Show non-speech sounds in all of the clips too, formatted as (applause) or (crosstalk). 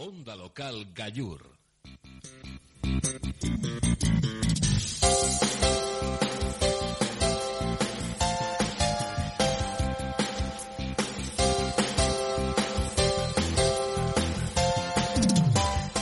Onda Local Gallur.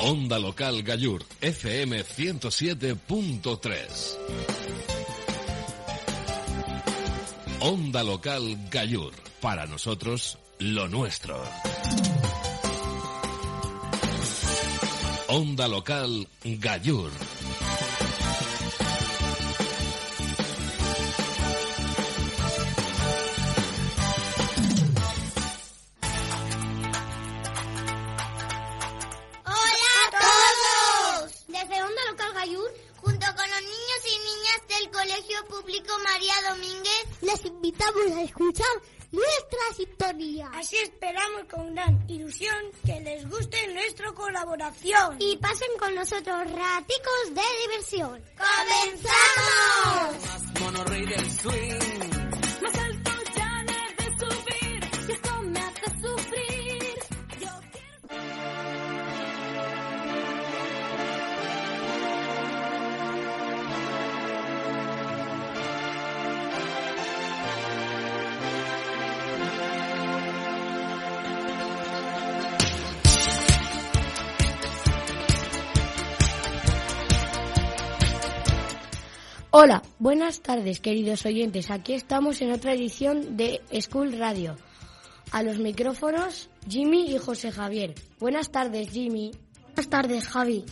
Onda Local Gallur, FM 107.3. Onda Local Gallur, para nosotros, lo nuestro. Onda Local Gallur. ¡Hola a todos! Desde Onda Local Gallur, junto con los niños y niñas del Colegio Público María Domínguez, les invitamos a escuchar nuestras historias. Así esperamos con gran ilusión que les guste nuestra colaboración. Y pasen con nosotros raticos de diversión. ¡Comenzamos! Monorrey del swing. Hola, buenas tardes queridos oyentes. Aquí estamos en otra edición de School Radio. A los micrófonos Jimmy y José Javier. Buenas tardes Jimmy. Buenas tardes, Javi.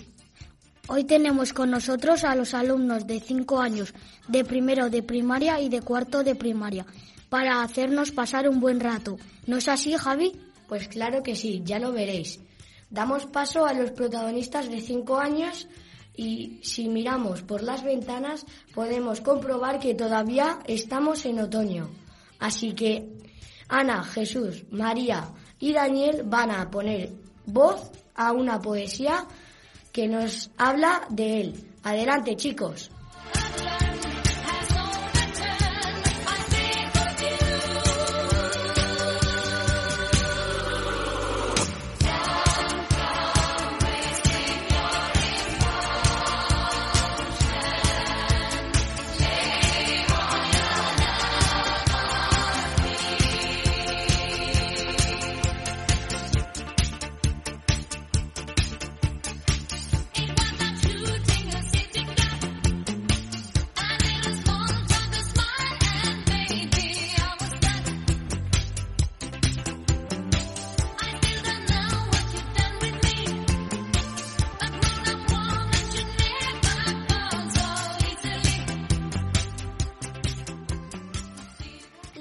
Hoy tenemos con nosotros a los alumnos de 5 años, de primero de primaria y de cuarto de primaria, para hacernos pasar un buen rato. ¿No es así, Javi? Pues claro que sí, ya lo veréis. Damos paso a los protagonistas de 5 años y si miramos por las ventanas podemos comprobar que todavía estamos en otoño. Así que Ana, Jesús, María y Daniel van a poner voz a una poesía que nos habla de él. Adelante chicos.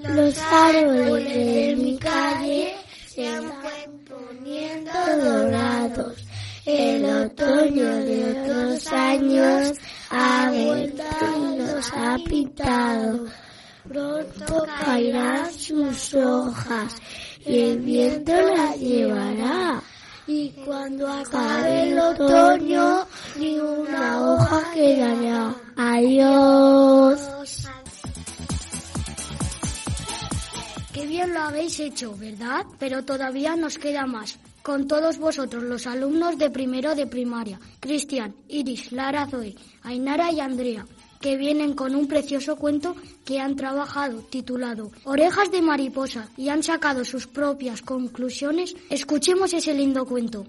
Los árboles de mi calle se han poniendo dorados. El otoño de otros años ha vuelto y los ha pintado. Pronto caerán sus hojas y el viento las llevará. Y cuando acabe el otoño, ni una hoja quedará. Adiós. Qué bien lo habéis hecho, ¿verdad? Pero todavía nos queda más. Con todos vosotros, los alumnos de primero de primaria, Cristian, Iris, Lara, Zoe, Ainara y Andrea, que vienen con un precioso cuento que han trabajado titulado Orejas de mariposa y han sacado sus propias conclusiones. Escuchemos ese lindo cuento.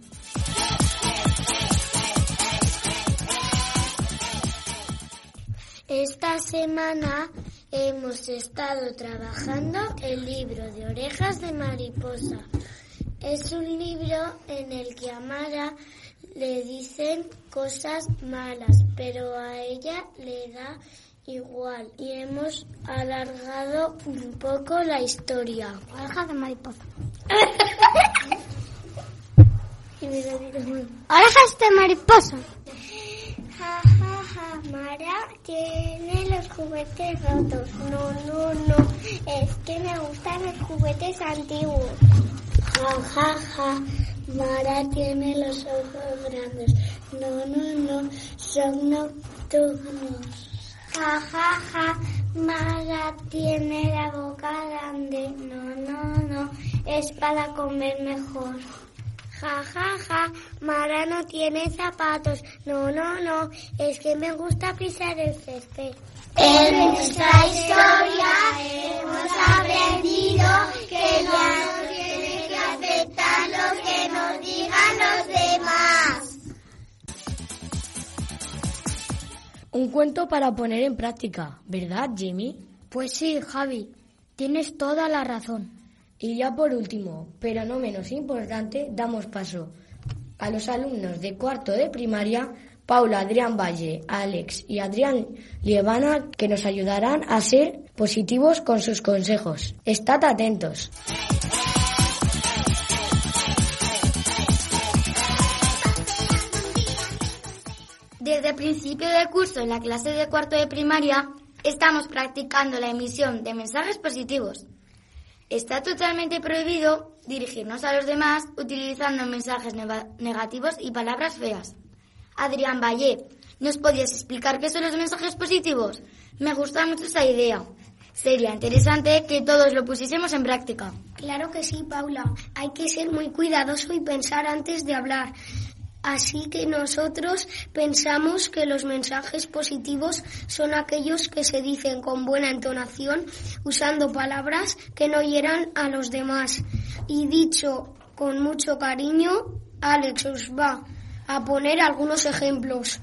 Esta semana hemos estado trabajando el libro de Orejas de Mariposa. Es un libro en el que a Mara le dicen cosas malas, pero a ella le da igual y hemos alargado un poco la historia. Orejas de mariposa. (laughs) Orejas de mariposa. Ja, ja, ja, Mara tiene los juguetes rotos. No, no, no. Es que me gustan los juguetes antiguos. Ja, ja. Mara tiene los ojos grandes. No, no, no. Son nocturnos. Ja, ja, ja. Mara tiene la boca grande. No, no, no. Es para comer mejor. Ja, ja, ja, Mara no tiene zapatos. No, no, no, es que me gusta pisar el césped. En nuestra historia hemos aprendido que ya no tiene que aceptar lo que nos digan los demás. Un cuento para poner en práctica, ¿verdad, Jimmy? Pues sí, Javi, tienes toda la razón. Y ya por último, pero no menos importante, damos paso a los alumnos de cuarto de primaria, Paula, Adrián Valle, Alex y Adrián Lievana, que nos ayudarán a ser positivos con sus consejos. Estad atentos. Desde el principio del curso en la clase de cuarto de primaria estamos practicando la emisión de mensajes positivos. Está totalmente prohibido dirigirnos a los demás utilizando mensajes negativos y palabras feas. Adrián Valle, ¿nos podías explicar qué son los mensajes positivos? Me gusta mucho esa idea. Sería interesante que todos lo pusiésemos en práctica. Claro que sí, Paula. Hay que ser muy cuidadoso y pensar antes de hablar. Así que nosotros pensamos que los mensajes positivos son aquellos que se dicen con buena entonación, usando palabras que no hieran a los demás. Y dicho con mucho cariño, Alex os va a poner algunos ejemplos.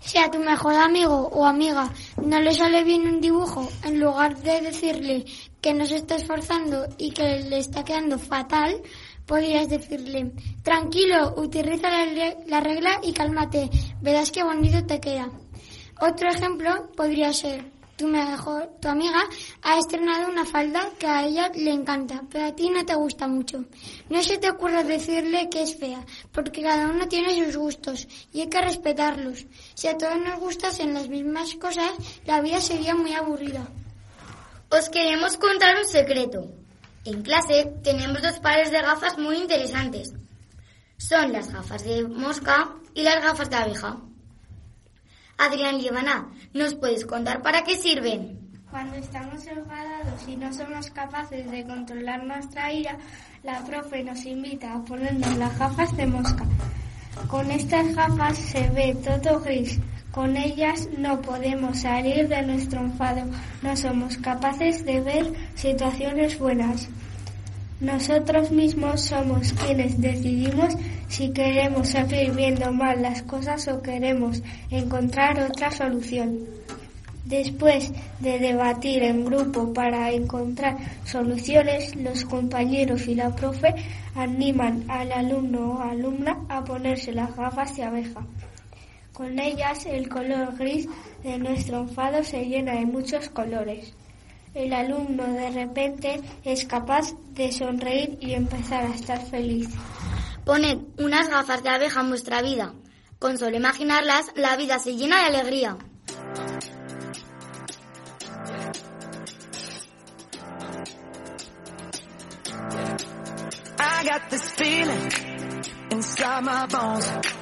Si a tu mejor amigo o amiga no le sale bien un dibujo, en lugar de decirle que no se está esforzando y que le está quedando fatal, podrías decirle, tranquilo, utiliza la, re- la regla y cálmate, verás qué bonito te queda. Otro ejemplo podría ser, tu mejor, tu amiga ha estrenado una falda que a ella le encanta, pero a ti no te gusta mucho. No se te ocurra decirle que es fea, porque cada uno tiene sus gustos y hay que respetarlos. Si a todos nos gustasen las mismas cosas, la vida sería muy aburrida. Os queremos contar un secreto. En clase tenemos dos pares de gafas muy interesantes. Son las gafas de mosca y las gafas de abeja. Adrián Lievana, ¿nos puedes contar para qué sirven? Cuando estamos enfadados y no somos capaces de controlar nuestra ira, la profe nos invita a ponernos las gafas de mosca. Con estas gafas se ve todo gris. Con ellas no podemos salir de nuestro enfado. No somos capaces de ver situaciones buenas. Nosotros mismos somos quienes decidimos si queremos seguir viendo mal las cosas o queremos encontrar otra solución. Después de debatir en grupo para encontrar soluciones, los compañeros y la profe animan al alumno o alumna a ponerse las gafas de abeja. Con ellas el color gris de nuestro enfado se llena de muchos colores. El alumno de repente es capaz de sonreír y empezar a estar feliz. Poned unas gafas de abeja en vuestra vida. Con solo imaginarlas, la vida se llena de alegría. I got this feeling inside my bones.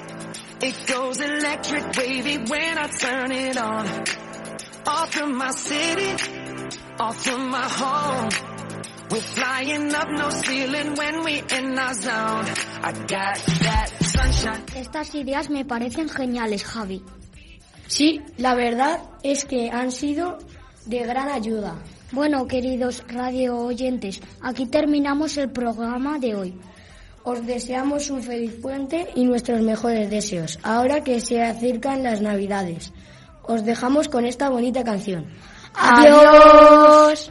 It goes electric wavy when I turn it on. Off from my city, off from my home. We're flying up, no ceiling when we in our zone. I got that sunshine. Estas ideas me parecen geniales, Javi. Sí, la verdad es que han sido de gran ayuda. Bueno, queridos radio oyentes, aquí terminamos el programa de hoy. Os deseamos un feliz puente y nuestros mejores deseos, ahora que se acercan las Navidades. Os dejamos con esta bonita canción. ¡Adiós!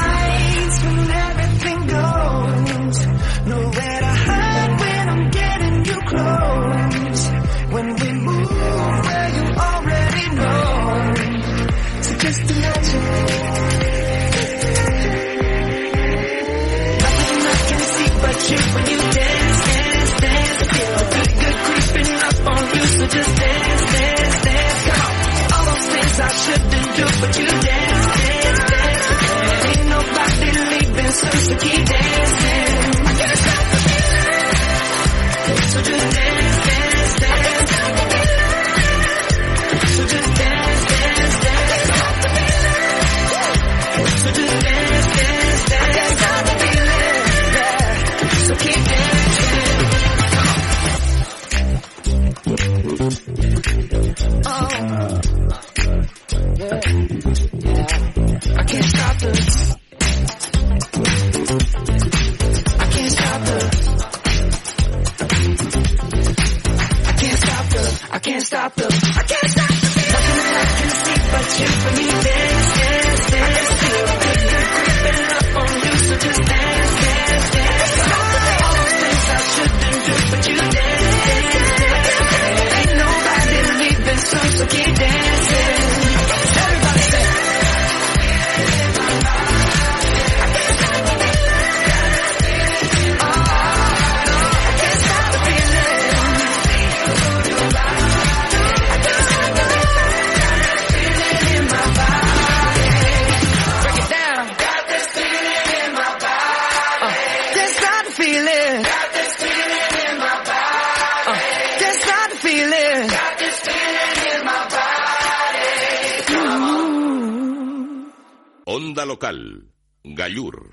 Local, Gallur.